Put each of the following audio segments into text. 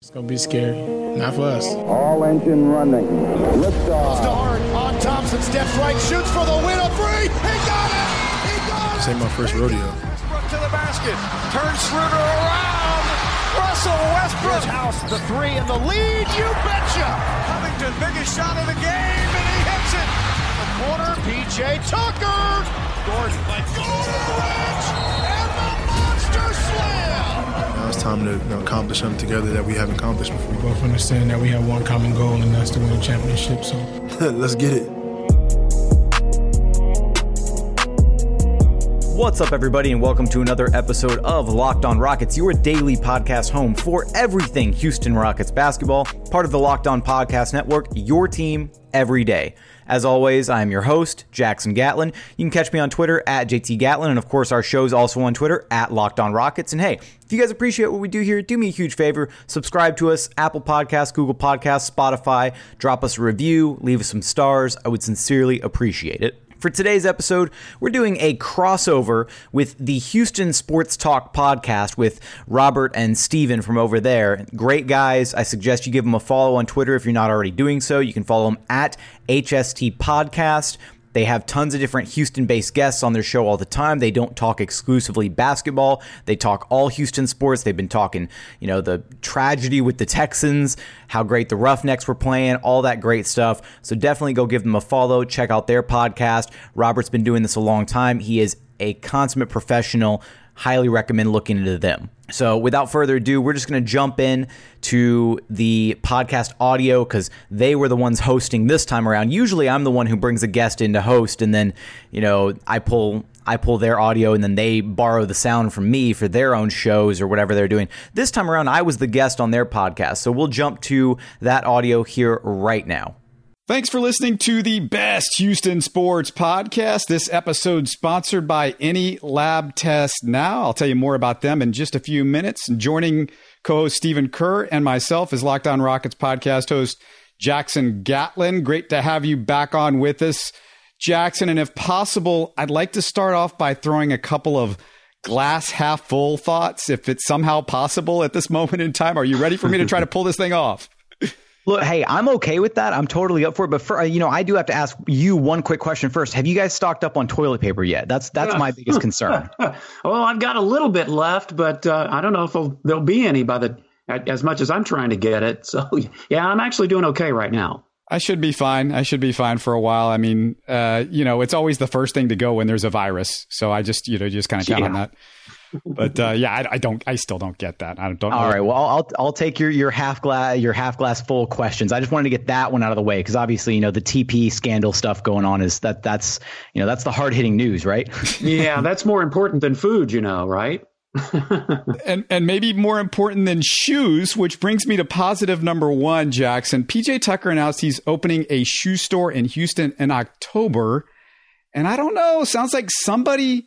It's gonna be scary. Not for us. All engine running. Liftoff. Start on Thompson, steps right, shoots for the win. A three. He got it. He got it. This ain't my first rodeo. Westbrook to the basket. Turns Schroeder around. Russell Westbrook. House the three and the lead. You betcha. Covington, biggest shot of the game, and he hits it. The corner, PJ Tucker. Gordon. Gordon it's time to you know, accomplish something together that we haven't accomplished before. We both understand that we have one common goal, and that's to win a championship. So Let's get it. What's up, everybody, and welcome to another episode of Locked On Rockets, your daily podcast home for everything Houston Rockets basketball, part of the Locked On Podcast Network, your team every day. As always, I am your host, Jackson Gatlin. You can catch me on Twitter at JT Gatlin, and of course, our show's also on Twitter at Locked On Rockets. And hey, if you guys appreciate what we do here, do me a huge favor. Subscribe to us, Apple Podcasts, Google Podcasts, Spotify. Drop us a review, leave us some stars. I would sincerely appreciate it. For today's episode, we're doing a crossover with the Houston Sports Talk podcast with Robert and Stephen from over there. Great guys. I suggest you give them a follow on Twitter if you're not already doing so. You can follow them at HST Podcast. They have tons of different Houston based guests on their show all the time. They don't talk exclusively basketball. They talk all Houston sports. They've been talking, you know, the tragedy with the Texans, how great the Roughnecks were playing, all that great stuff. So definitely go give them a follow. Check out their podcast. Robert's been doing this a long time. He is a consummate professional. Highly recommend looking into them. So, without further ado, we're just going to jump in to the podcast audio because they were the ones hosting this time around. Usually, I'm the one who brings a guest in to host, and then you know I pull I pull their audio, and then they borrow the sound from me for their own shows or whatever they're doing. This time around, I was the guest on their podcast, so we'll jump to that audio here right now. Thanks for listening to the best Houston sports podcast. This episode sponsored by Any Lab Test Now. I'll tell you more about them in just a few minutes. Joining co-host Stephen Kerr and myself is Locked On Rockets podcast host Jackson Gatlin. Great to have you back on with us, Jackson. And if possible, I'd like to start off by throwing a couple of glass half full thoughts, if it's somehow possible at this moment in time. Are you ready for me to try to pull this thing off? Look, hey, I'm okay with that. I'm totally up for it. But for you know, I do have to ask you one quick question first. Have you guys stocked up on toilet paper yet? That's that's my biggest concern. well, I've got a little bit left, but uh, I don't know if there'll, there'll be any by the as much as I'm trying to get it. So yeah, I'm actually doing okay right now. I should be fine. I should be fine for a while. I mean, uh, you know, it's always the first thing to go when there's a virus. So I just, you know, just kind of count Yeah. on that. But uh, yeah, I, I don't. I still don't get that. I don't. All right. Well, I'll I'll take your your half glass your half glass full questions. I just wanted to get that one out of the way because obviously you know the TP scandal stuff going on is that that's you know that's the hard hitting news, right? Yeah, that's more important than food, you know, right? and and maybe more important than shoes, which brings me to positive number one, Jackson. PJ Tucker announced he's opening a shoe store in Houston in October, and I don't know. Sounds like somebody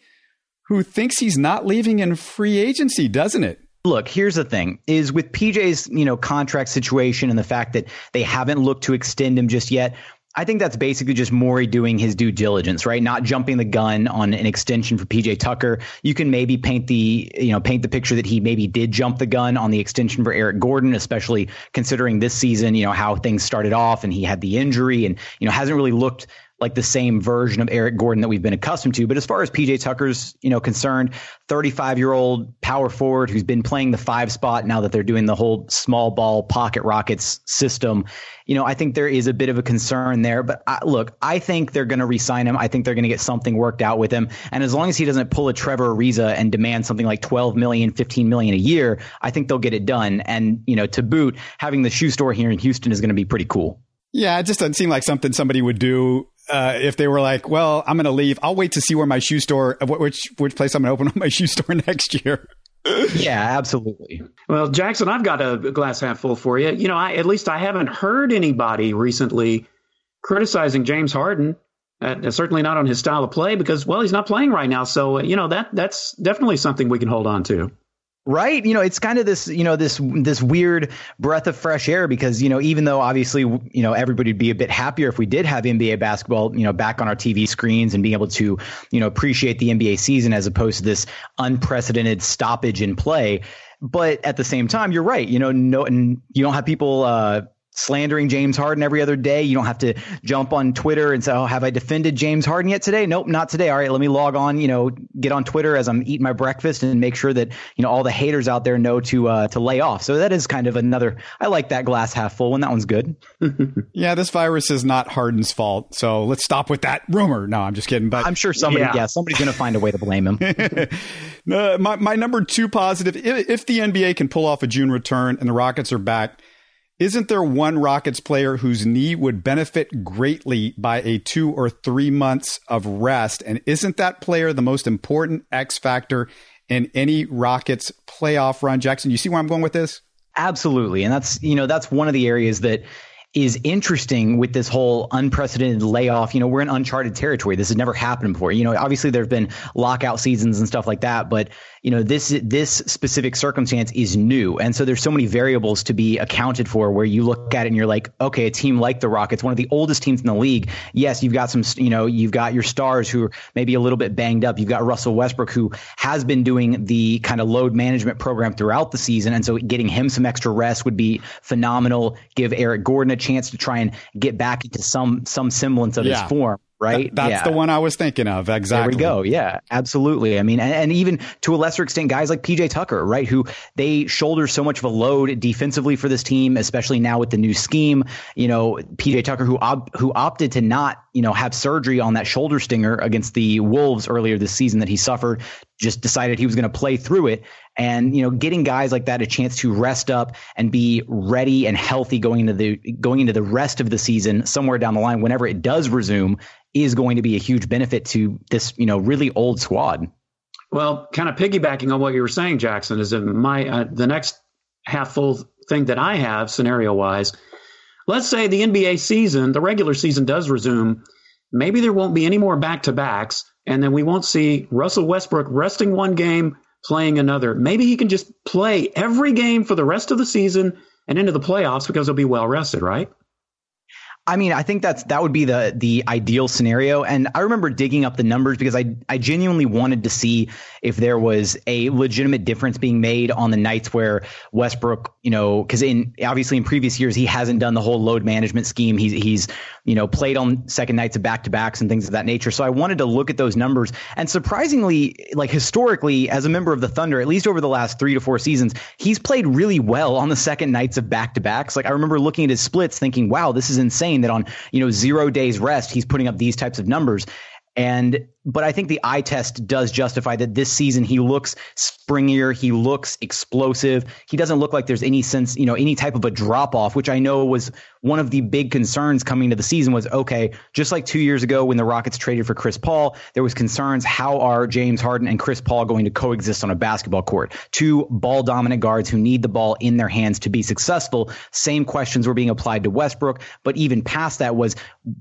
who thinks he's not leaving in free agency, doesn't it? Look, here's the thing: is with PJ's you know contract situation and the fact that they haven't looked to extend him just yet. I think that's basically just Morey doing his due diligence, right? Not jumping the gun on an extension for PJ Tucker. You can maybe paint the, you know, paint the picture that he maybe did jump the gun on the extension for Eric Gordon, especially considering this season, you know, how things started off and he had the injury and, you know, hasn't really looked like the same version of Eric Gordon that we've been accustomed to. But as far as PJ Tucker's, you know, concerned, 35 year old power forward who's been playing the five spot now that they're doing the whole small ball pocket rockets system. You know, I think there is a bit of a concern there. But I, look, I think they're going to re-sign him. I think they're going to get something worked out with him. And as long as he doesn't pull a Trevor Ariza and demand something like 12 million, 15 million a year, I think they'll get it done. And you know, to boot, having the shoe store here in Houston is going to be pretty cool. Yeah, it just doesn't seem like something somebody would do uh, if they were like, "Well, I'm going to leave. I'll wait to see where my shoe store, uh, which which place I'm going to open up my shoe store next year." yeah, absolutely. Well, Jackson, I've got a glass half full for you. You know, I, at least I haven't heard anybody recently criticizing James Harden. Uh, certainly not on his style of play because, well, he's not playing right now. So, you know, that that's definitely something we can hold on to. Right. You know, it's kind of this, you know, this, this weird breath of fresh air because, you know, even though obviously, you know, everybody would be a bit happier if we did have NBA basketball, you know, back on our TV screens and being able to, you know, appreciate the NBA season as opposed to this unprecedented stoppage in play. But at the same time, you're right. You know, no, and you don't have people, uh, slandering James Harden every other day. You don't have to jump on Twitter and say, "Oh, have I defended James Harden yet today?" Nope, not today. All right, let me log on. You know, get on Twitter as I'm eating my breakfast and make sure that you know all the haters out there know to uh, to lay off. So that is kind of another. I like that glass half full one. That one's good. yeah, this virus is not Harden's fault. So let's stop with that rumor. No, I'm just kidding. But I'm sure somebody, yeah, yeah somebody's going to find a way to blame him. uh, my my number two positive: if, if the NBA can pull off a June return and the Rockets are back isn't there one Rockets player whose knee would benefit greatly by a two or three months of rest? And isn't that player the most important X factor in any Rockets playoff run? Jackson, you see where I'm going with this? Absolutely. And that's, you know, that's one of the areas that is interesting with this whole unprecedented layoff. You know, we're in uncharted territory. This has never happened before. You know, obviously there have been lockout seasons and stuff like that, but you know this this specific circumstance is new and so there's so many variables to be accounted for where you look at it and you're like okay a team like the rockets one of the oldest teams in the league yes you've got some you know you've got your stars who are maybe a little bit banged up you've got russell westbrook who has been doing the kind of load management program throughout the season and so getting him some extra rest would be phenomenal give eric gordon a chance to try and get back into some some semblance of yeah. his form right? That, that's yeah. the one I was thinking of. Exactly. There we go. Yeah, absolutely. I mean, and, and, even to a lesser extent, guys like PJ Tucker, right, who they shoulder so much of a load defensively for this team, especially now with the new scheme. You know, PJ Tucker, who op- who opted to not, you know, have surgery on that shoulder stinger against the Wolves earlier this season that he suffered, just decided he was going to play through it. And you know, getting guys like that a chance to rest up and be ready and healthy going into the going into the rest of the season somewhere down the line, whenever it does resume, is going to be a huge benefit to this, you know, really old squad. Well, kind of piggybacking on what you were saying, Jackson, is that my uh, the next half full thing that I have scenario wise. Let's say the NBA season, the regular season does resume. Maybe there won't be any more back to backs, and then we won't see Russell Westbrook resting one game, playing another. Maybe he can just play every game for the rest of the season and into the playoffs because he'll be well rested, right? I mean, I think that's that would be the the ideal scenario. And I remember digging up the numbers because I I genuinely wanted to see if there was a legitimate difference being made on the nights where Westbrook, you know, because in obviously in previous years he hasn't done the whole load management scheme. He's he's you know played on second nights of back to backs and things of that nature. So I wanted to look at those numbers. And surprisingly, like historically, as a member of the Thunder, at least over the last three to four seasons, he's played really well on the second nights of back to backs. Like I remember looking at his splits, thinking, "Wow, this is insane." That on, you know, zero days rest, he's putting up these types of numbers. And but I think the eye test does justify that this season he looks springier, he looks explosive. He doesn't look like there's any sense, you know, any type of a drop off, which I know was one of the big concerns coming to the season was okay, just like 2 years ago when the Rockets traded for Chris Paul, there was concerns how are James Harden and Chris Paul going to coexist on a basketball court? Two ball dominant guards who need the ball in their hands to be successful. Same questions were being applied to Westbrook, but even past that was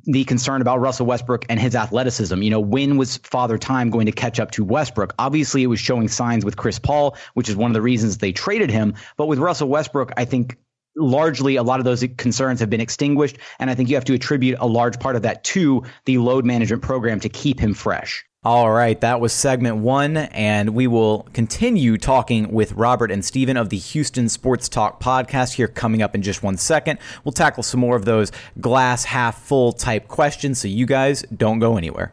the concern about Russell Westbrook and his athleticism. You know, when was Father Time going to catch up to Westbrook? Obviously, it was showing signs with Chris Paul, which is one of the reasons they traded him. But with Russell Westbrook, I think largely a lot of those concerns have been extinguished. And I think you have to attribute a large part of that to the load management program to keep him fresh. All right, that was segment one, and we will continue talking with Robert and Stephen of the Houston Sports Talk podcast here coming up in just one second. We'll tackle some more of those glass half full type questions, so you guys don't go anywhere.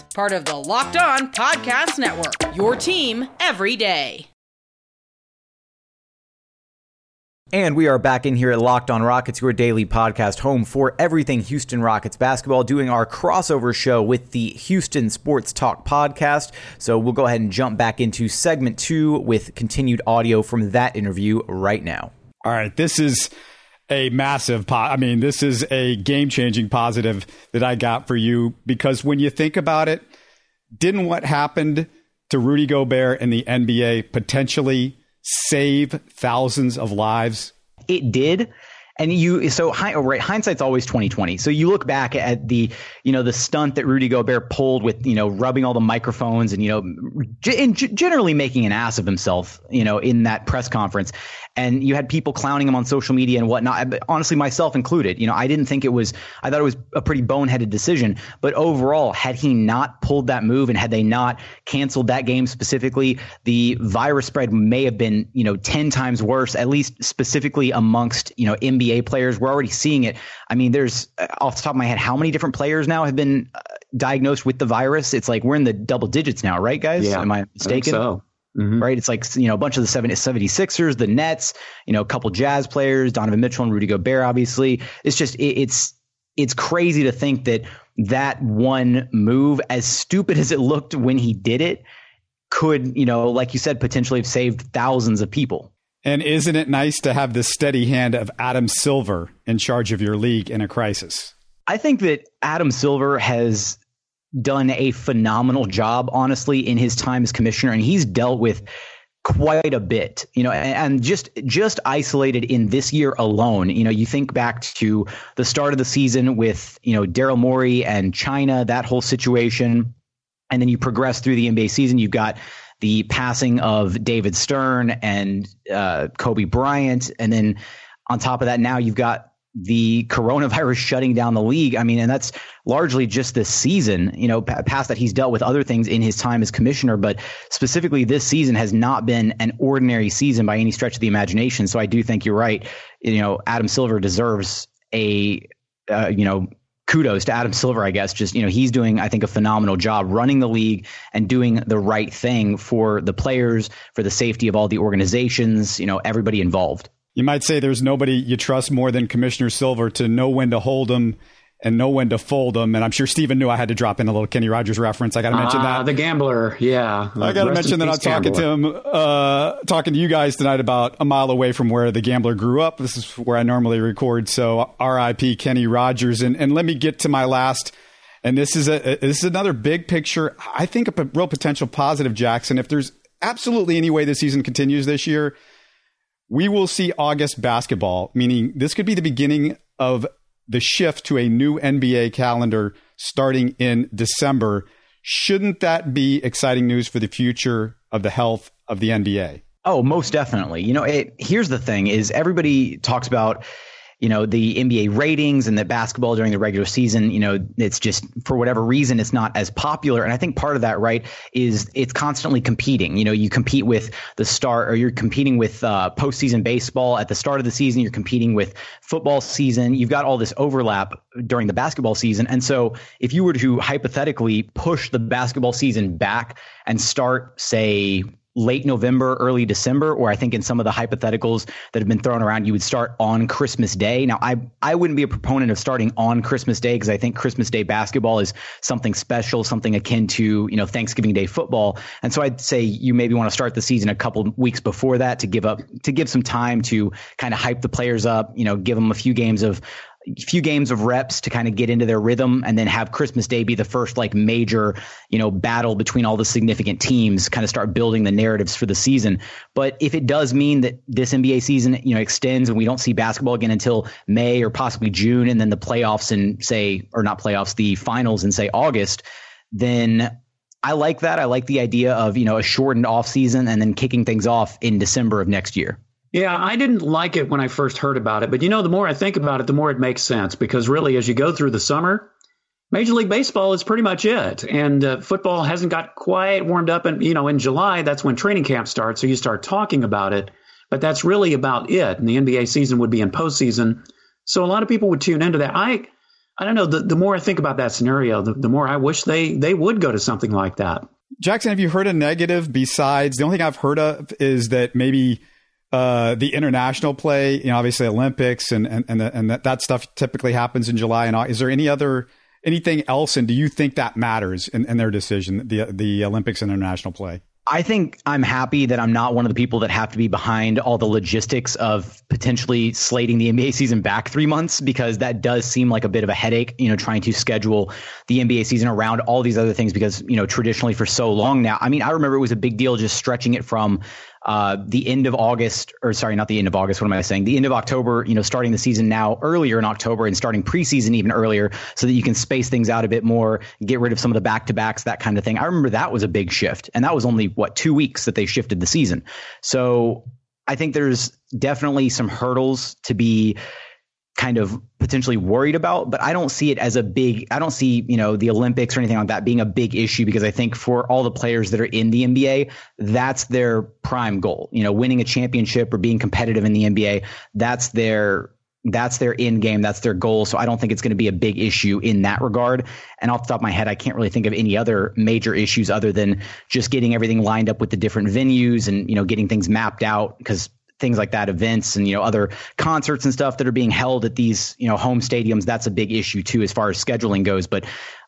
part of the Locked On Podcast Network. Your team every day. And we are back in here at Locked On Rockets, your daily podcast home for everything Houston Rockets basketball, doing our crossover show with the Houston Sports Talk podcast. So we'll go ahead and jump back into segment two with continued audio from that interview right now. All right. This is a massive, po- I mean, this is a game changing positive that I got for you because when you think about it, didn't what happened to Rudy Gobert in the NBA potentially save thousands of lives? It did. And you, so oh, right, hindsight's always twenty twenty. So you look back at the, you know, the stunt that Rudy Gobert pulled with, you know, rubbing all the microphones and you know, and generally making an ass of himself, you know, in that press conference and you had people clowning him on social media and whatnot. Honestly, myself included, you know, I didn't think it was. I thought it was a pretty boneheaded decision. But overall, had he not pulled that move and had they not canceled that game specifically, the virus spread may have been, you know, ten times worse. At least specifically amongst you know NBA players, we're already seeing it. I mean, there's uh, off the top of my head, how many different players now have been uh, diagnosed with the virus? It's like we're in the double digits now, right, guys? Yeah, Am I mistaken? I so. Mm-hmm. Right. It's like, you know, a bunch of the 70, 76ers, the Nets, you know, a couple jazz players, Donovan Mitchell and Rudy Gobert, obviously. It's just, it, it's, it's crazy to think that that one move, as stupid as it looked when he did it, could, you know, like you said, potentially have saved thousands of people. And isn't it nice to have the steady hand of Adam Silver in charge of your league in a crisis? I think that Adam Silver has done a phenomenal job, honestly, in his time as commissioner, and he's dealt with quite a bit you know and just just isolated in this year alone you know you think back to the start of the season with you know Daryl Morey and China that whole situation and then you progress through the NBA season you've got the passing of David Stern and uh, Kobe Bryant and then on top of that now you've got the coronavirus shutting down the league. I mean, and that's largely just this season, you know, past that he's dealt with other things in his time as commissioner, but specifically this season has not been an ordinary season by any stretch of the imagination. So I do think you're right. You know, Adam Silver deserves a, uh, you know, kudos to Adam Silver, I guess. Just, you know, he's doing, I think, a phenomenal job running the league and doing the right thing for the players, for the safety of all the organizations, you know, everybody involved. You might say there's nobody you trust more than Commissioner Silver to know when to hold them and know when to fold them. And I'm sure Stephen knew I had to drop in a little Kenny Rogers reference. I got to mention uh, that. The gambler, yeah. I got to mention that I'm talking gambler. to him, uh, talking to you guys tonight about a mile away from where the gambler grew up. This is where I normally record. So R.I.P. Kenny Rogers. And, and let me get to my last. And this is a this is another big picture. I think a real potential positive, Jackson. If there's absolutely any way the season continues this year, we will see August basketball, meaning this could be the beginning of the shift to a new NBA calendar starting in December. Shouldn't that be exciting news for the future of the health of the NBA? Oh, most definitely. You know, it, here's the thing is everybody talks about you know the NBA ratings and the basketball during the regular season, you know, it's just for whatever reason it's not as popular. And I think part of that, right, is it's constantly competing. You know, you compete with the start, or you're competing with uh, postseason baseball at the start of the season. You're competing with football season. You've got all this overlap during the basketball season. And so, if you were to hypothetically push the basketball season back and start, say, late November, early December, or I think in some of the hypotheticals that have been thrown around, you would start on Christmas Day. Now, I, I wouldn't be a proponent of starting on Christmas Day because I think Christmas Day basketball is something special, something akin to, you know, Thanksgiving Day football. And so I'd say you maybe want to start the season a couple weeks before that to give up, to give some time to kind of hype the players up, you know, give them a few games of, few games of reps to kind of get into their rhythm and then have Christmas Day be the first like major, you know, battle between all the significant teams, kind of start building the narratives for the season. But if it does mean that this NBA season, you know, extends and we don't see basketball again until May or possibly June and then the playoffs and say or not playoffs, the finals in say August, then I like that. I like the idea of, you know, a shortened off season and then kicking things off in December of next year. Yeah, I didn't like it when I first heard about it, but you know, the more I think about it, the more it makes sense because really, as you go through the summer, Major League Baseball is pretty much it, and uh, football hasn't got quite warmed up. And you know, in July, that's when training camp starts, so you start talking about it. But that's really about it, and the NBA season would be in postseason, so a lot of people would tune into that. I, I don't know. The, the more I think about that scenario, the, the more I wish they they would go to something like that. Jackson, have you heard a negative besides the only thing I've heard of is that maybe uh, the international play, you know, obviously Olympics and and and, the, and that, that stuff typically happens in July and August. Is there any other anything else? And do you think that matters in, in their decision, the the Olympics and international play? I think I'm happy that I'm not one of the people that have to be behind all the logistics of potentially slating the NBA season back three months because that does seem like a bit of a headache, you know, trying to schedule the NBA season around all these other things because, you know, traditionally for so long now. I mean, I remember it was a big deal just stretching it from uh, the end of August, or sorry, not the end of August. What am I saying? The end of October. You know, starting the season now earlier in October and starting preseason even earlier, so that you can space things out a bit more, get rid of some of the back to backs, that kind of thing. I remember that was a big shift, and that was only what two weeks that they shifted the season. So I think there's definitely some hurdles to be kind of potentially worried about, but I don't see it as a big, I don't see, you know, the Olympics or anything like that being a big issue because I think for all the players that are in the NBA, that's their prime goal. You know, winning a championship or being competitive in the NBA, that's their that's their end game. That's their goal. So I don't think it's going to be a big issue in that regard. And off the top of my head, I can't really think of any other major issues other than just getting everything lined up with the different venues and, you know, getting things mapped out because things like that, events and you know other concerts and stuff that are being held at these you know home stadiums. That's a big issue too as far as scheduling goes. But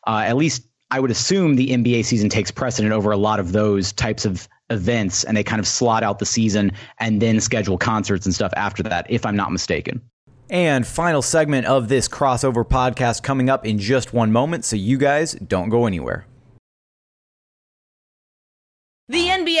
uh, at least I would assume the NBA season takes precedent over a lot of those types of events, and they kind of slot out the season and then schedule concerts and stuff after that, if I'm not mistaken. And final segment of this crossover podcast coming up in just one moment, so you guys don't go anywhere.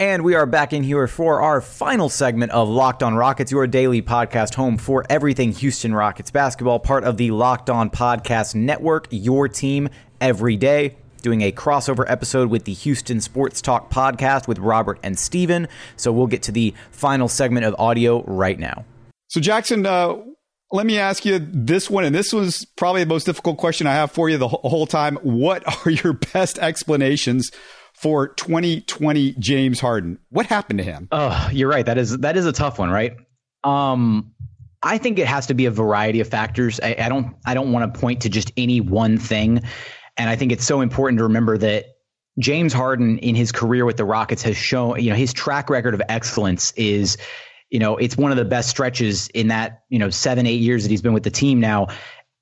And we are back in here for our final segment of Locked On Rockets, your daily podcast home for everything Houston Rockets basketball, part of the Locked On Podcast Network, your team every day. Doing a crossover episode with the Houston Sports Talk podcast with Robert and Stephen. So we'll get to the final segment of audio right now. So, Jackson, uh, let me ask you this one, and this was probably the most difficult question I have for you the whole time. What are your best explanations for 2020 James Harden? What happened to him? Oh, you're right. That is that is a tough one, right? Um, I think it has to be a variety of factors. I, I don't I don't want to point to just any one thing, and I think it's so important to remember that James Harden in his career with the Rockets has shown, you know, his track record of excellence is you know, it's one of the best stretches in that, you know, seven, eight years that he's been with the team now.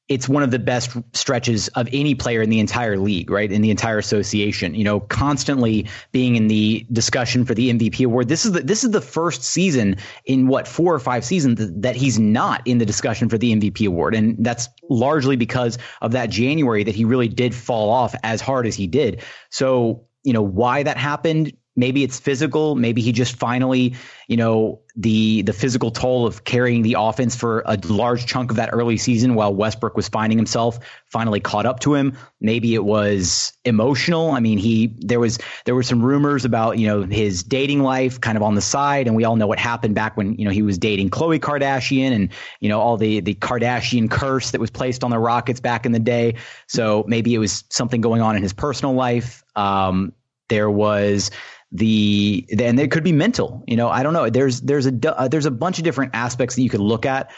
It's one of the best stretches of any player in the entire league, right? In the entire association, you know, constantly being in the discussion for the MVP award. This is the this is the first season in what four or five seasons that he's not in the discussion for the MVP award, and that's largely because of that January that he really did fall off as hard as he did. So, you know, why that happened maybe it's physical. Maybe he just finally you know the the physical toll of carrying the offense for a large chunk of that early season while Westbrook was finding himself finally caught up to him. Maybe it was emotional. I mean he there was there were some rumors about you know his dating life kind of on the side and we all know what happened back when you know he was dating Khloe Kardashian and you know all the the Kardashian curse that was placed on the Rockets back in the day. So maybe it was something going on in his personal life. Um there was the and it could be mental you know i don't know. There's there's a uh, there's a bunch of different aspects that you could look at.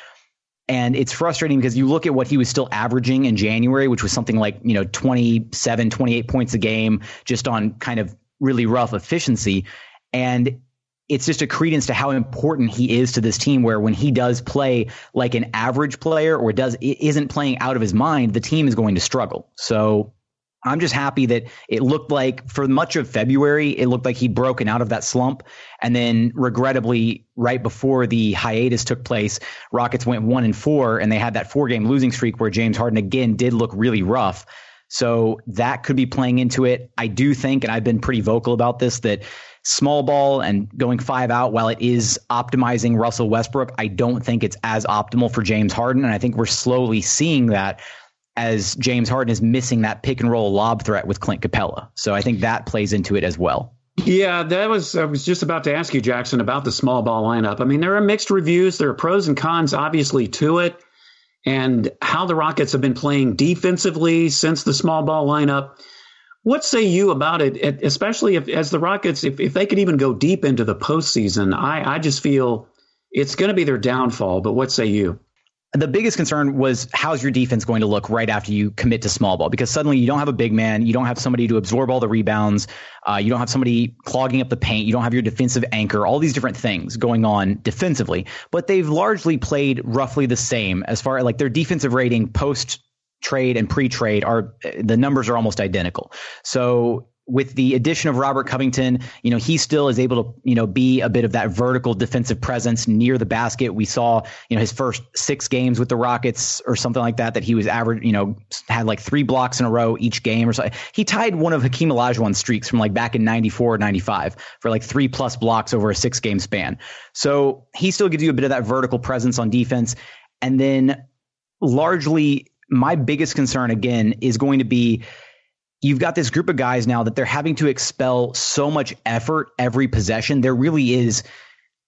And it's frustrating because you look at what he was still averaging in January which was something like you know 27 28 points a game just on kind of really rough efficiency. And it's just a credence to how important he is to this team where when he does play like an average player or does isn't playing out of his mind the team is going to struggle. So I'm just happy that it looked like for much of February, it looked like he'd broken out of that slump. And then regrettably, right before the hiatus took place, Rockets went one and four and they had that four game losing streak where James Harden again did look really rough. So that could be playing into it. I do think, and I've been pretty vocal about this, that small ball and going five out, while it is optimizing Russell Westbrook, I don't think it's as optimal for James Harden. And I think we're slowly seeing that as James Harden is missing that pick and roll lob threat with Clint Capela. So I think that plays into it as well. Yeah, that was I was just about to ask you, Jackson, about the small ball lineup. I mean, there are mixed reviews. There are pros and cons, obviously, to it, and how the Rockets have been playing defensively since the small ball lineup. What say you about it, especially if, as the Rockets, if, if they could even go deep into the postseason? I, I just feel it's going to be their downfall. But what say you? The biggest concern was how's your defense going to look right after you commit to small ball? Because suddenly you don't have a big man you don't have somebody to absorb all the rebounds uh, you don't have somebody clogging up the paint you don't have your defensive anchor all these different things going on defensively. But they've largely played roughly the same as far as like their defensive rating post trade and pre-trade are the numbers are almost identical. So with the addition of Robert Covington, you know, he still is able to, you know, be a bit of that vertical defensive presence near the basket. We saw, you know, his first six games with the Rockets or something like that, that he was average, you know, had like three blocks in a row each game or so. He tied one of Hakeem Olajuwon's streaks from like back in 94, or 95 for like three plus blocks over a six game span. So he still gives you a bit of that vertical presence on defense. And then largely my biggest concern again is going to be, you've got this group of guys now that they're having to expel so much effort every possession. There really is,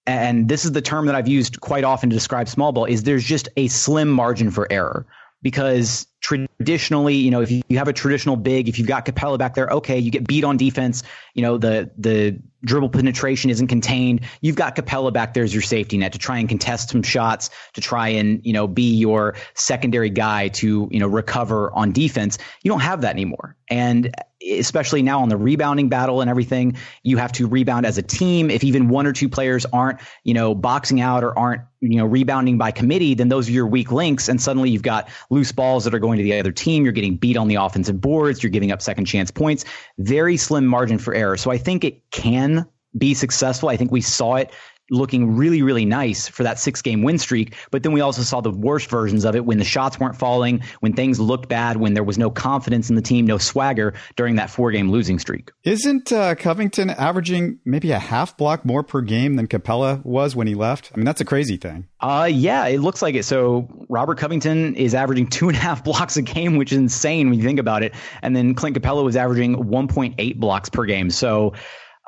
and this is the term that I've used quite often to describe small ball, is there's just a slim margin for error because traditionally, you know, if you have a traditional big, if you've got Capela back there, okay, you get beat on defense. You know, the the dribble penetration isn't contained. You've got Capela back there as your safety net to try and contest some shots, to try and you know be your secondary guy to you know recover on defense. You don't have that anymore, and especially now on the rebounding battle and everything, you have to rebound as a team. If even one or two players aren't you know boxing out or aren't you know rebounding by committee, then those are your weak links, and suddenly you've got loose balls that are going to the other team. You're getting beat on the offensive boards. You're giving up second chance points. Very slim margin for error. So I think it can be successful. I think we saw it looking really, really nice for that six game win streak. But then we also saw the worst versions of it when the shots weren't falling, when things looked bad, when there was no confidence in the team, no swagger during that four game losing streak. Isn't uh, Covington averaging maybe a half block more per game than Capela was when he left? I mean, that's a crazy thing. Uh, yeah, it looks like it. So Robert Covington is averaging two and a half blocks a game, which is insane when you think about it. And then Clint Capela was averaging 1.8 blocks per game. So,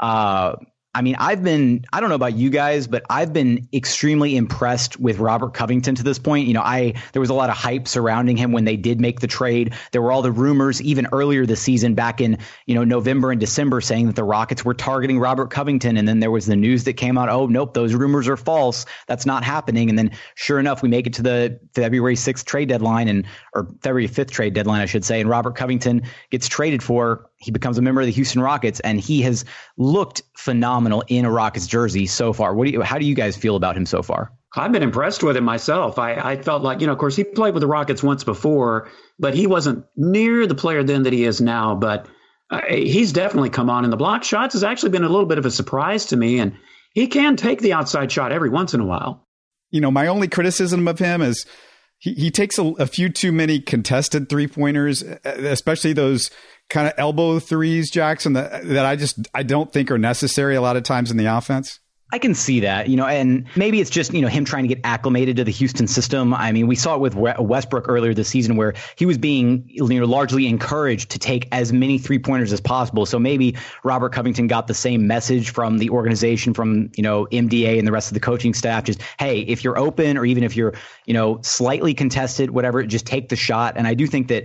uh, I mean, I've been, I don't know about you guys, but I've been extremely impressed with Robert Covington to this point. You know, I, there was a lot of hype surrounding him when they did make the trade. There were all the rumors even earlier this season back in, you know, November and December saying that the Rockets were targeting Robert Covington. And then there was the news that came out, oh, nope, those rumors are false. That's not happening. And then sure enough, we make it to the February 6th trade deadline and, or February 5th trade deadline, I should say. And Robert Covington gets traded for he becomes a member of the Houston Rockets, and he has looked phenomenal in a Rockets jersey so far. What do you, how do you guys feel about him so far? I've been impressed with him myself. I, I felt like, you know, of course, he played with the Rockets once before, but he wasn't near the player then that he is now. But uh, he's definitely come on, and the block shots has actually been a little bit of a surprise to me. And he can take the outside shot every once in a while. You know, my only criticism of him is he, he takes a, a few too many contested three pointers, especially those kind of elbow threes, Jackson, that that I just I don't think are necessary a lot of times in the offense. I can see that, you know, and maybe it's just, you know, him trying to get acclimated to the Houston system. I mean, we saw it with Westbrook earlier this season where he was being, you know, largely encouraged to take as many three pointers as possible. So maybe Robert Covington got the same message from the organization, from, you know, MDA and the rest of the coaching staff. Just, hey, if you're open or even if you're, you know, slightly contested, whatever, just take the shot. And I do think that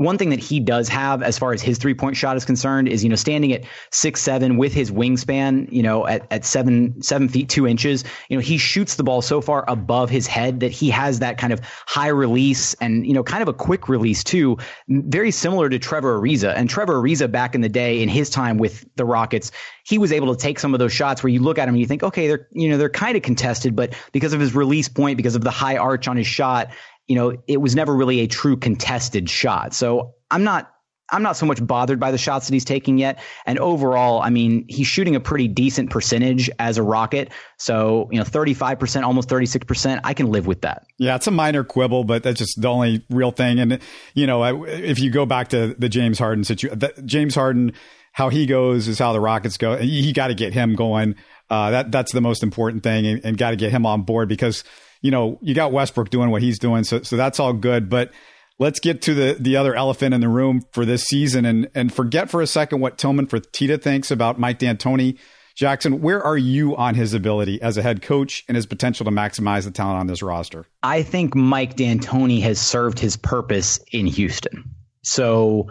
one thing that he does have as far as his three point shot is concerned is, you know, standing at six, seven with his wingspan, you know, at, at seven, seven feet, two inches, you know, he shoots the ball so far above his head that he has that kind of high release and, you know, kind of a quick release too, very similar to Trevor Ariza. And Trevor Ariza back in the day in his time with the Rockets, he was able to take some of those shots where you look at him and you think, okay, they're, you know, they're kind of contested, but because of his release point, because of the high arch on his shot, you know, it was never really a true contested shot. So I'm not I'm not so much bothered by the shots that he's taking yet. And overall, I mean, he's shooting a pretty decent percentage as a rocket. So, you know, 35%, almost 36%, I can live with that. Yeah, it's a minor quibble, but that's just the only real thing. And, you know, if you go back to the James Harden situation, James Harden, how he goes is how the Rockets go. You, got to get him going. Uh, that, that's the most important thing and, and got to get him on board because, you know, you got Westbrook doing what he's doing. So, so that's all good. But let's get to the the other elephant in the room for this season and and forget for a second what Tillman Fertitta thinks about Mike D'Antoni. Jackson, where are you on his ability as a head coach and his potential to maximize the talent on this roster? I think Mike D'Antoni has served his purpose in Houston. So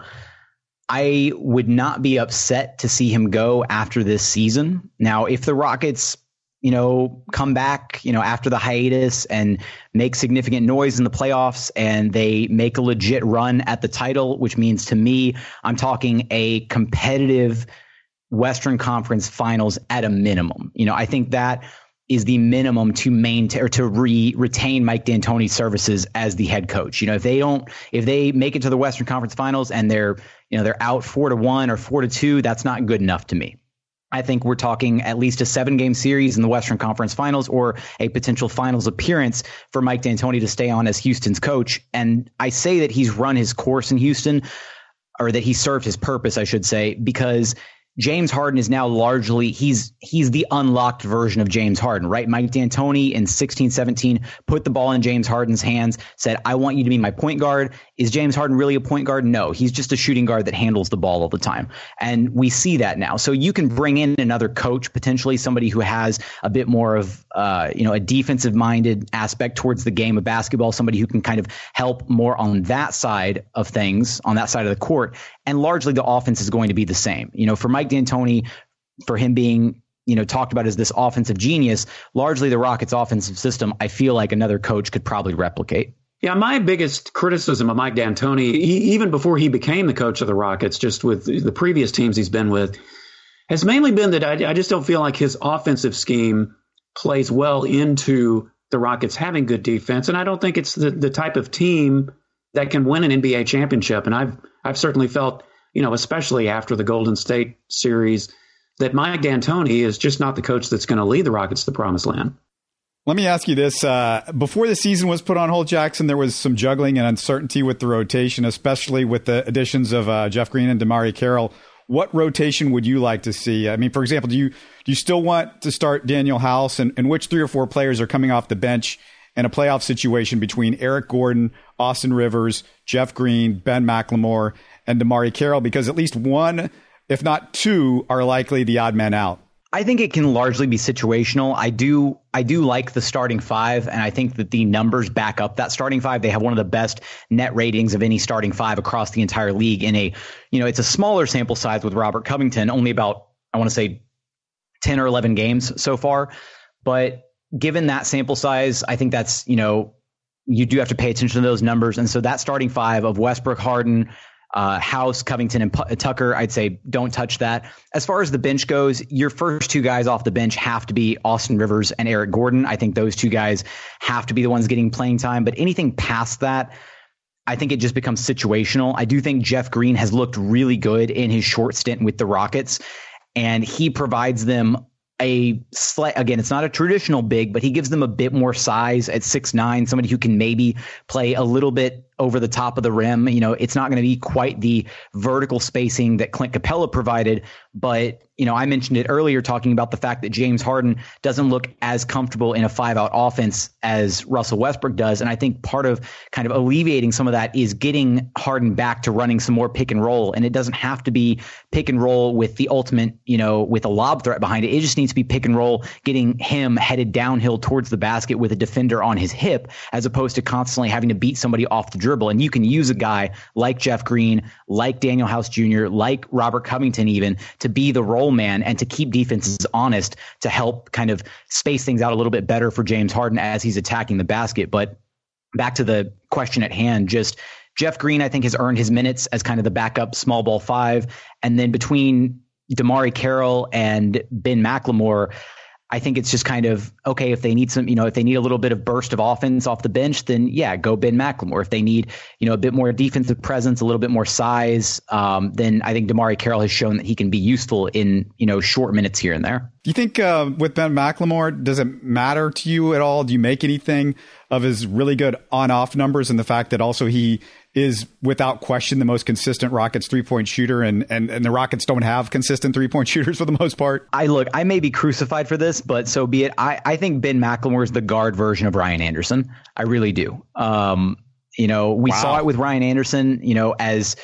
I would not be upset to see him go after this season. Now, if the Rockets you know, come back, you know, after the hiatus and make significant noise in the playoffs and they make a legit run at the title, which means to me, I'm talking a competitive Western Conference finals at a minimum. You know, I think that is the minimum to maintain or to re, retain Mike D'Antoni's services as the head coach. You know, if they don't, if they make it to the Western Conference finals and they're, you know, they're out four to one or four to two, that's not good enough to me. I think we're talking at least a seven game series in the Western Conference Finals or a potential finals appearance for Mike D'Antoni to stay on as Houston's coach. And I say that he's run his course in Houston or that he served his purpose, I should say, because James Harden is now largely he's he's the unlocked version of James Harden, right? Mike D'Antoni in 16, 17 put the ball in James Harden's hands, said, "I want you to be my point guard." Is James Harden really a point guard? No, he's just a shooting guard that handles the ball all the time, and we see that now. So you can bring in another coach, potentially somebody who has a bit more of uh, you know a defensive minded aspect towards the game of basketball, somebody who can kind of help more on that side of things, on that side of the court, and largely the offense is going to be the same. You know, for Mike D'Antoni, for him being you know talked about as this offensive genius, largely the Rockets' offensive system, I feel like another coach could probably replicate. Yeah, my biggest criticism of Mike D'Antoni, he, even before he became the coach of the Rockets, just with the previous teams he's been with, has mainly been that I, I just don't feel like his offensive scheme plays well into the Rockets having good defense, and I don't think it's the, the type of team that can win an NBA championship. And I've I've certainly felt, you know, especially after the Golden State series, that Mike D'Antoni is just not the coach that's going to lead the Rockets to the promised land. Let me ask you this. Uh, before the season was put on hold, Jackson, there was some juggling and uncertainty with the rotation, especially with the additions of uh, Jeff Green and DeMarre Carroll. What rotation would you like to see? I mean, for example, do you do you still want to start Danuel House, and, and which three or four players are coming off the bench in a playoff situation between Eric Gordon, Austin Rivers, Jeff Green, Ben McLemore, and DeMarre Carroll? Because at least one, if not two, are likely the odd man out. I think it can largely be situational. I do I do like the starting five, and I think that the numbers back up that starting five. They have one of the best net ratings of any starting five across the entire league. In a you know, it's a smaller sample size with Robert Covington, only about I want to say ten or eleven games so far. But given that sample size, I think that's you know you do have to pay attention to those numbers, and so that starting five of Westbrook, Harden, uh, House, Covington, and P- Tucker, I'd say don't touch that. As far as the bench goes, your first two guys off the bench have to be Austin Rivers and Eric Gordon. I think those two guys have to be the ones getting playing time. But anything past that, I think it just becomes situational. I do think Jeff Green has looked really good in his short stint with the Rockets, and he provides them a slight again it's not a traditional big but he gives them a bit more size at six nine somebody who can maybe play a little bit over the top of the rim. You know, it's not going to be quite the vertical spacing that Clint Capela provided, but you know, I mentioned it earlier talking about the fact that James Harden doesn't look as comfortable in a five out offense as Russell Westbrook does. And I think part of kind of alleviating some of that is getting Harden back to running some more pick and roll. And it doesn't have to be pick and roll with the ultimate, you know, with a lob threat behind it. It just needs to be pick and roll, getting him headed downhill towards the basket with a defender on his hip, as opposed to constantly having to beat somebody off the dribble. And you can use a guy like Jeff Green, like Danuel House Jr., like Robert Covington, even to be the role man and to keep defenses honest to help kind of space things out a little bit better for James Harden as he's attacking the basket. But back to the question at hand, just Jeff Green, I think, has earned his minutes as kind of the backup small ball five. And then between DeMarre Carroll and Ben McLemore, I think it's just kind of okay if they need some, you know, if they need a little bit of burst of offense off the bench, then yeah, go Ben McLemore. If they need, you know, a bit more defensive presence, a little bit more size, um, then I think DeMarre Carroll has shown that he can be useful in, you know, short minutes here and there. Do you think uh, with Ben McLemore, does it matter to you at all? Do you make anything of his really good on-off numbers and the fact that also he is without question the most consistent Rockets three point shooter, and, and, and the Rockets don't have consistent three point shooters for the most part. I look, I may be crucified for this, but so be it. I, I think Ben McLemore is the guard version of Ryan Anderson. I really do. Um, You know, we Wow. saw it with Ryan Anderson, you know, as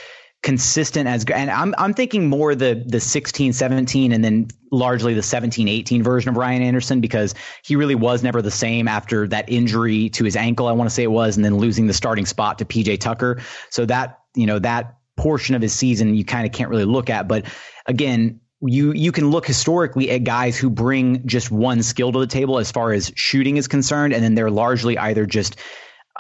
consistent as and I'm I'm thinking more the the 16 17 and then largely the 17 18 version of Ryan Anderson because he really was never the same after that injury to his ankle I want to say it was and then losing the starting spot to PJ Tucker. So that you know that portion of his season you kind of can't really look at but again you you can look historically at guys who bring just one skill to the table as far as shooting is concerned and then they're largely either just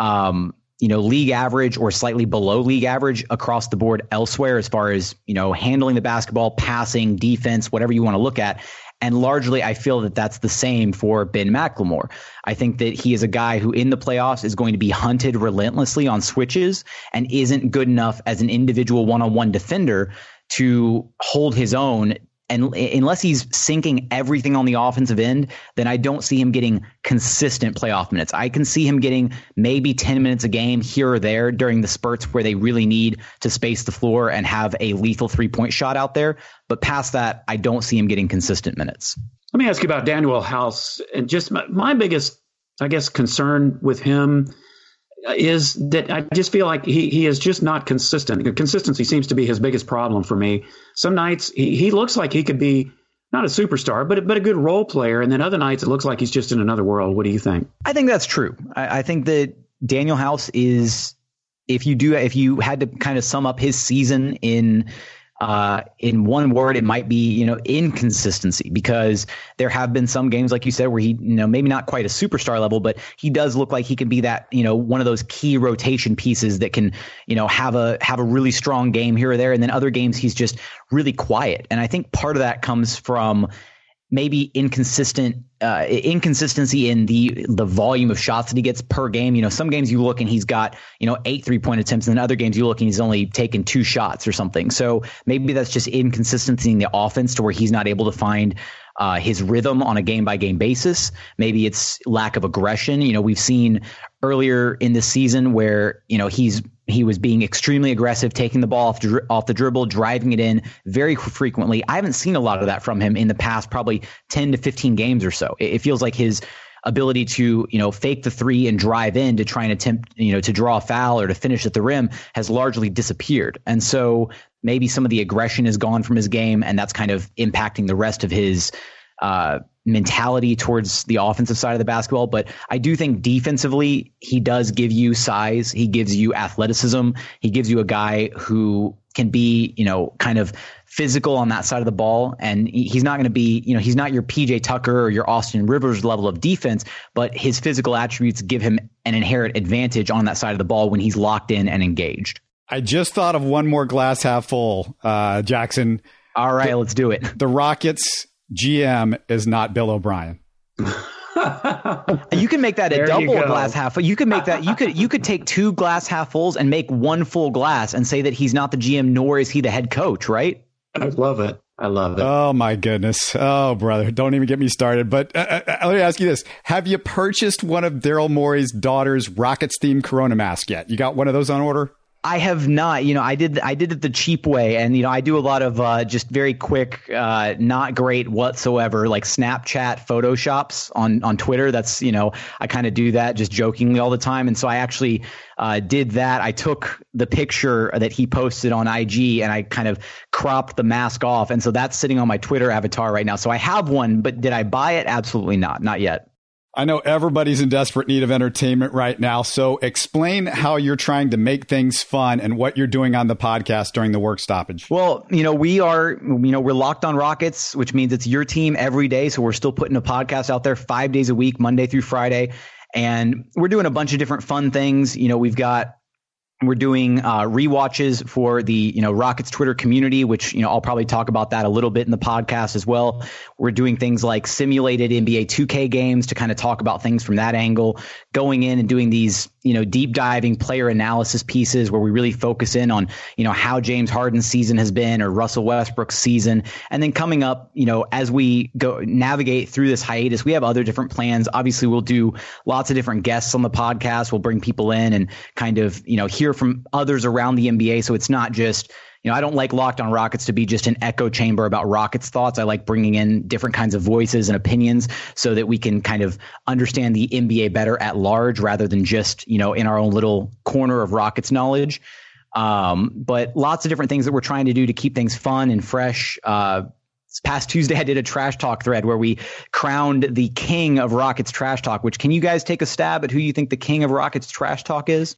um you know, league average or slightly below league average across the board elsewhere as far as, you know, handling the basketball, passing, defense, whatever you want to look at. And largely, I feel that that's the same for Ben McLemore. I think that he is a guy who in the playoffs is going to be hunted relentlessly on switches and isn't good enough as an individual one on one defender to hold his own and unless he's sinking everything on the offensive end, then I don't see him getting consistent playoff minutes. I can see him getting maybe 10 minutes a game here or there during the spurts where they really need to space the floor and have a lethal three point shot out there. But past that, I don't see him getting consistent minutes. Let me ask you about Danuel House and just my, my biggest, I guess, concern with him is that I just feel like he, he is just not consistent. Consistency seems to be his biggest problem for me. Some nights he, he looks like he could be not a superstar, but but a good role player, and then other nights it looks like he's just in another world. What do you think? I think that's true. I, I think that Danuel House is, if you do, if you had to kind of sum up his season in uh, in one word, it might be, you know, inconsistency because there have been some games, like you said, where he, you know, maybe not quite a superstar level, but he does look like he can be that, you know, one of those key rotation pieces that can, you know, have a, have a really strong game here or there. And then other games, he's just really quiet. And I think part of that comes from, maybe inconsistent uh, inconsistency in the the volume of shots that he gets per game. You know, some games you look and he's got you know eight three point attempts, and then other games you look and he's only taken two shots or something. So maybe that's just inconsistency in the offense to where he's not able to find. Uh, his rhythm on a game by game basis. Maybe it's lack of aggression. You know, we've seen earlier in the season where you know he's he was being extremely aggressive, taking the ball off, dri- off the dribble, driving it in very frequently. I haven't seen a lot of that from him in the past, probably 10 to 15 games or so. It, it feels like his ability to, you know, fake the three and drive in to try and attempt, you know, to draw a foul or to finish at the rim has largely disappeared. And so maybe some of the aggression is gone from his game and that's kind of impacting the rest of his, uh, mentality towards the offensive side of the basketball. But I do think defensively, he does give you size. He gives you athleticism. He gives you a guy who can be, you know, kind of physical on that side of the ball. And he's not going to be, you know, he's not your PJ Tucker or your Austin Rivers level of defense, but his physical attributes give him an inherent advantage on that side of the ball when he's locked in and engaged. I just thought of one more glass half full, uh, Jackson. All right, let's do it. The Rockets GM is not Bill O'Brien. you can make that a There you double glass half full. You could make that you could you could take two glass half fulls and make one full glass and say that he's not the GM nor is he the head coach, right? I love it. I love it. Oh my goodness. Oh brother, don't even get me started. But uh, uh, let me ask you this: Have you purchased one of Daryl Morey's daughter's Rockets themed Corona mask yet? You got one of those on order? I have not. You know, I did I did it the cheap way, and you know, I do a lot of uh, just very quick, uh, not great whatsoever, like Snapchat photoshops on on Twitter. That's you know, I kind of do that just jokingly all the time, and so I actually uh, did that. I took the picture that he posted on IG, and I kind of cropped the mask off, and so that's sitting on my Twitter avatar right now. So I have one, but did I buy it? Absolutely not, not yet. I know everybody's in desperate need of entertainment right now. So explain how you're trying to make things fun and what you're doing on the podcast during the work stoppage. Well, you know, we are, you know, we're locked on Rockets, which means it's your team every day. So we're still putting a podcast out there five days a week, Monday through Friday. And we're doing a bunch of different fun things. You know, we've got we're doing uh, rewatches for the you know Rockets Twitter community, which you know I'll probably talk about that a little bit in the podcast as well. We're doing things like simulated NBA 2K games to kind of talk about things from that angle. Going in and doing these you know deep diving player analysis pieces where we really focus in on you know how James Harden's season has been or Russell Westbrook's season, and then coming up you know as we go navigate through this hiatus, we have other different plans. Obviously, we'll do lots of different guests on the podcast. We'll bring people in and kind of you know hear from others around the NBA. So it's not just you know, I don't like Locked on Rockets to be just an echo chamber about Rockets thoughts. I like bringing in different kinds of voices and opinions so that we can kind of understand the NBA better at large rather than just, you know, in our own little corner of Rockets knowledge. Um, but lots of different things that we're trying to do to keep things fun and fresh. Uh, this past Tuesday, I did a trash talk thread where we crowned the king of Rockets trash talk. Which can you guys take a stab at who you think the king of Rockets trash talk is?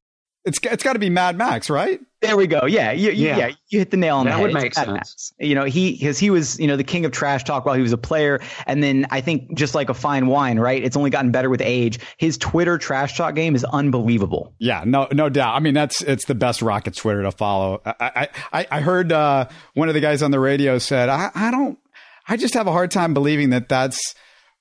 It's it's got to be Mad Max, right? There we go. Yeah, you, yeah. yeah, you hit the nail on that the head. That would make sense. Max. You know, he because he was you know the king of trash talk while he was a player, and then I think just like a fine wine, right? It's only gotten better with age. His Twitter trash talk game is unbelievable. Yeah, no, no doubt. I mean, that's it's the best Rocket Twitter to follow. I I, I heard uh, one of the guys on the radio said, I, I don't, I just have a hard time believing that that's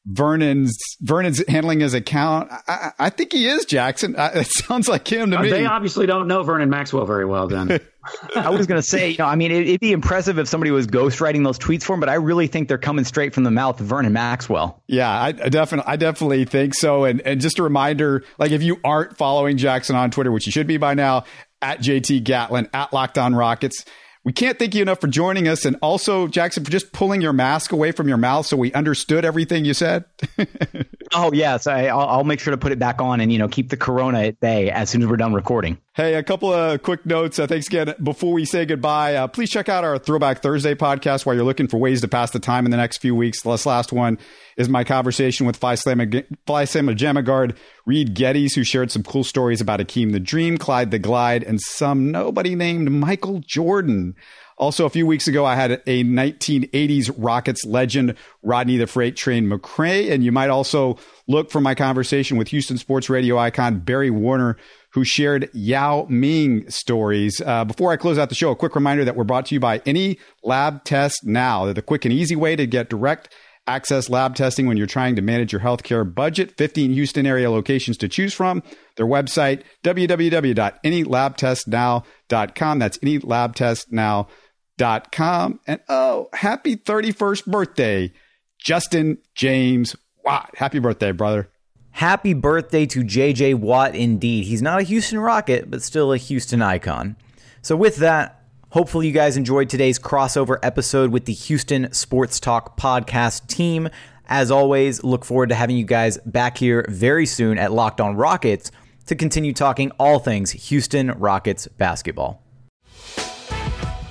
Vernon's Vernon's handling his account. I, I think he is Jackson. it sounds like him to uh, me. They obviously don't know Vernon Maxwell very well. Then I was going to say, you know, I mean, it, would be impressive if somebody was ghostwriting those tweets for him, but I really think they're coming straight from the mouth of Vernon Maxwell. Yeah, I, I definitely, I definitely think so. And and just a reminder, like if you aren't following Jackson on Twitter, which you should be by now, at JT Gatlin at Locked On Rockets we can't thank you enough for joining us. And also, Jackson, for just pulling your mask away from your mouth so we understood everything you said. oh, yes. I, will make sure to put it back on and, you know, keep the corona at bay as soon as we're done recording. Hey, a couple of quick notes. Uh, thanks again. Before we say goodbye, uh, please check out our Throwback Thursday podcast while you're looking for ways to pass the time in the next few weeks. This last one is my conversation with Phi Slama Jama guard Reid Gettys, who shared some cool stories about Akeem the Dream, Clyde the Glide, and some nobody named Michael Jordan. Also, a few weeks ago, I had a 1980s Rockets legend, Rodney the Freight Train McCray. And you might also look for my conversation with Houston sports radio icon Barry Warner, who shared Yao Ming stories. Uh, before I close out the show, a quick reminder that we're brought to you by Any Lab Test Now. They're the quick and easy way to get direct access lab testing when you're trying to manage your healthcare budget. 15 Houston area locations to choose from. Their website, www.anylabtestnow.com. That's anylabtestnow.com. And oh, happy 31st birthday, Justin James Watt. Happy birthday, brother. Happy birthday to JJ Watt indeed. He's not a Houston Rocket, but still a Houston icon. So, with that, Hopefully, you guys enjoyed today's crossover episode with the Houston Sports Talk podcast team. As always, look forward to having you guys back here very soon at Locked On Rockets to continue talking all things Houston Rockets basketball.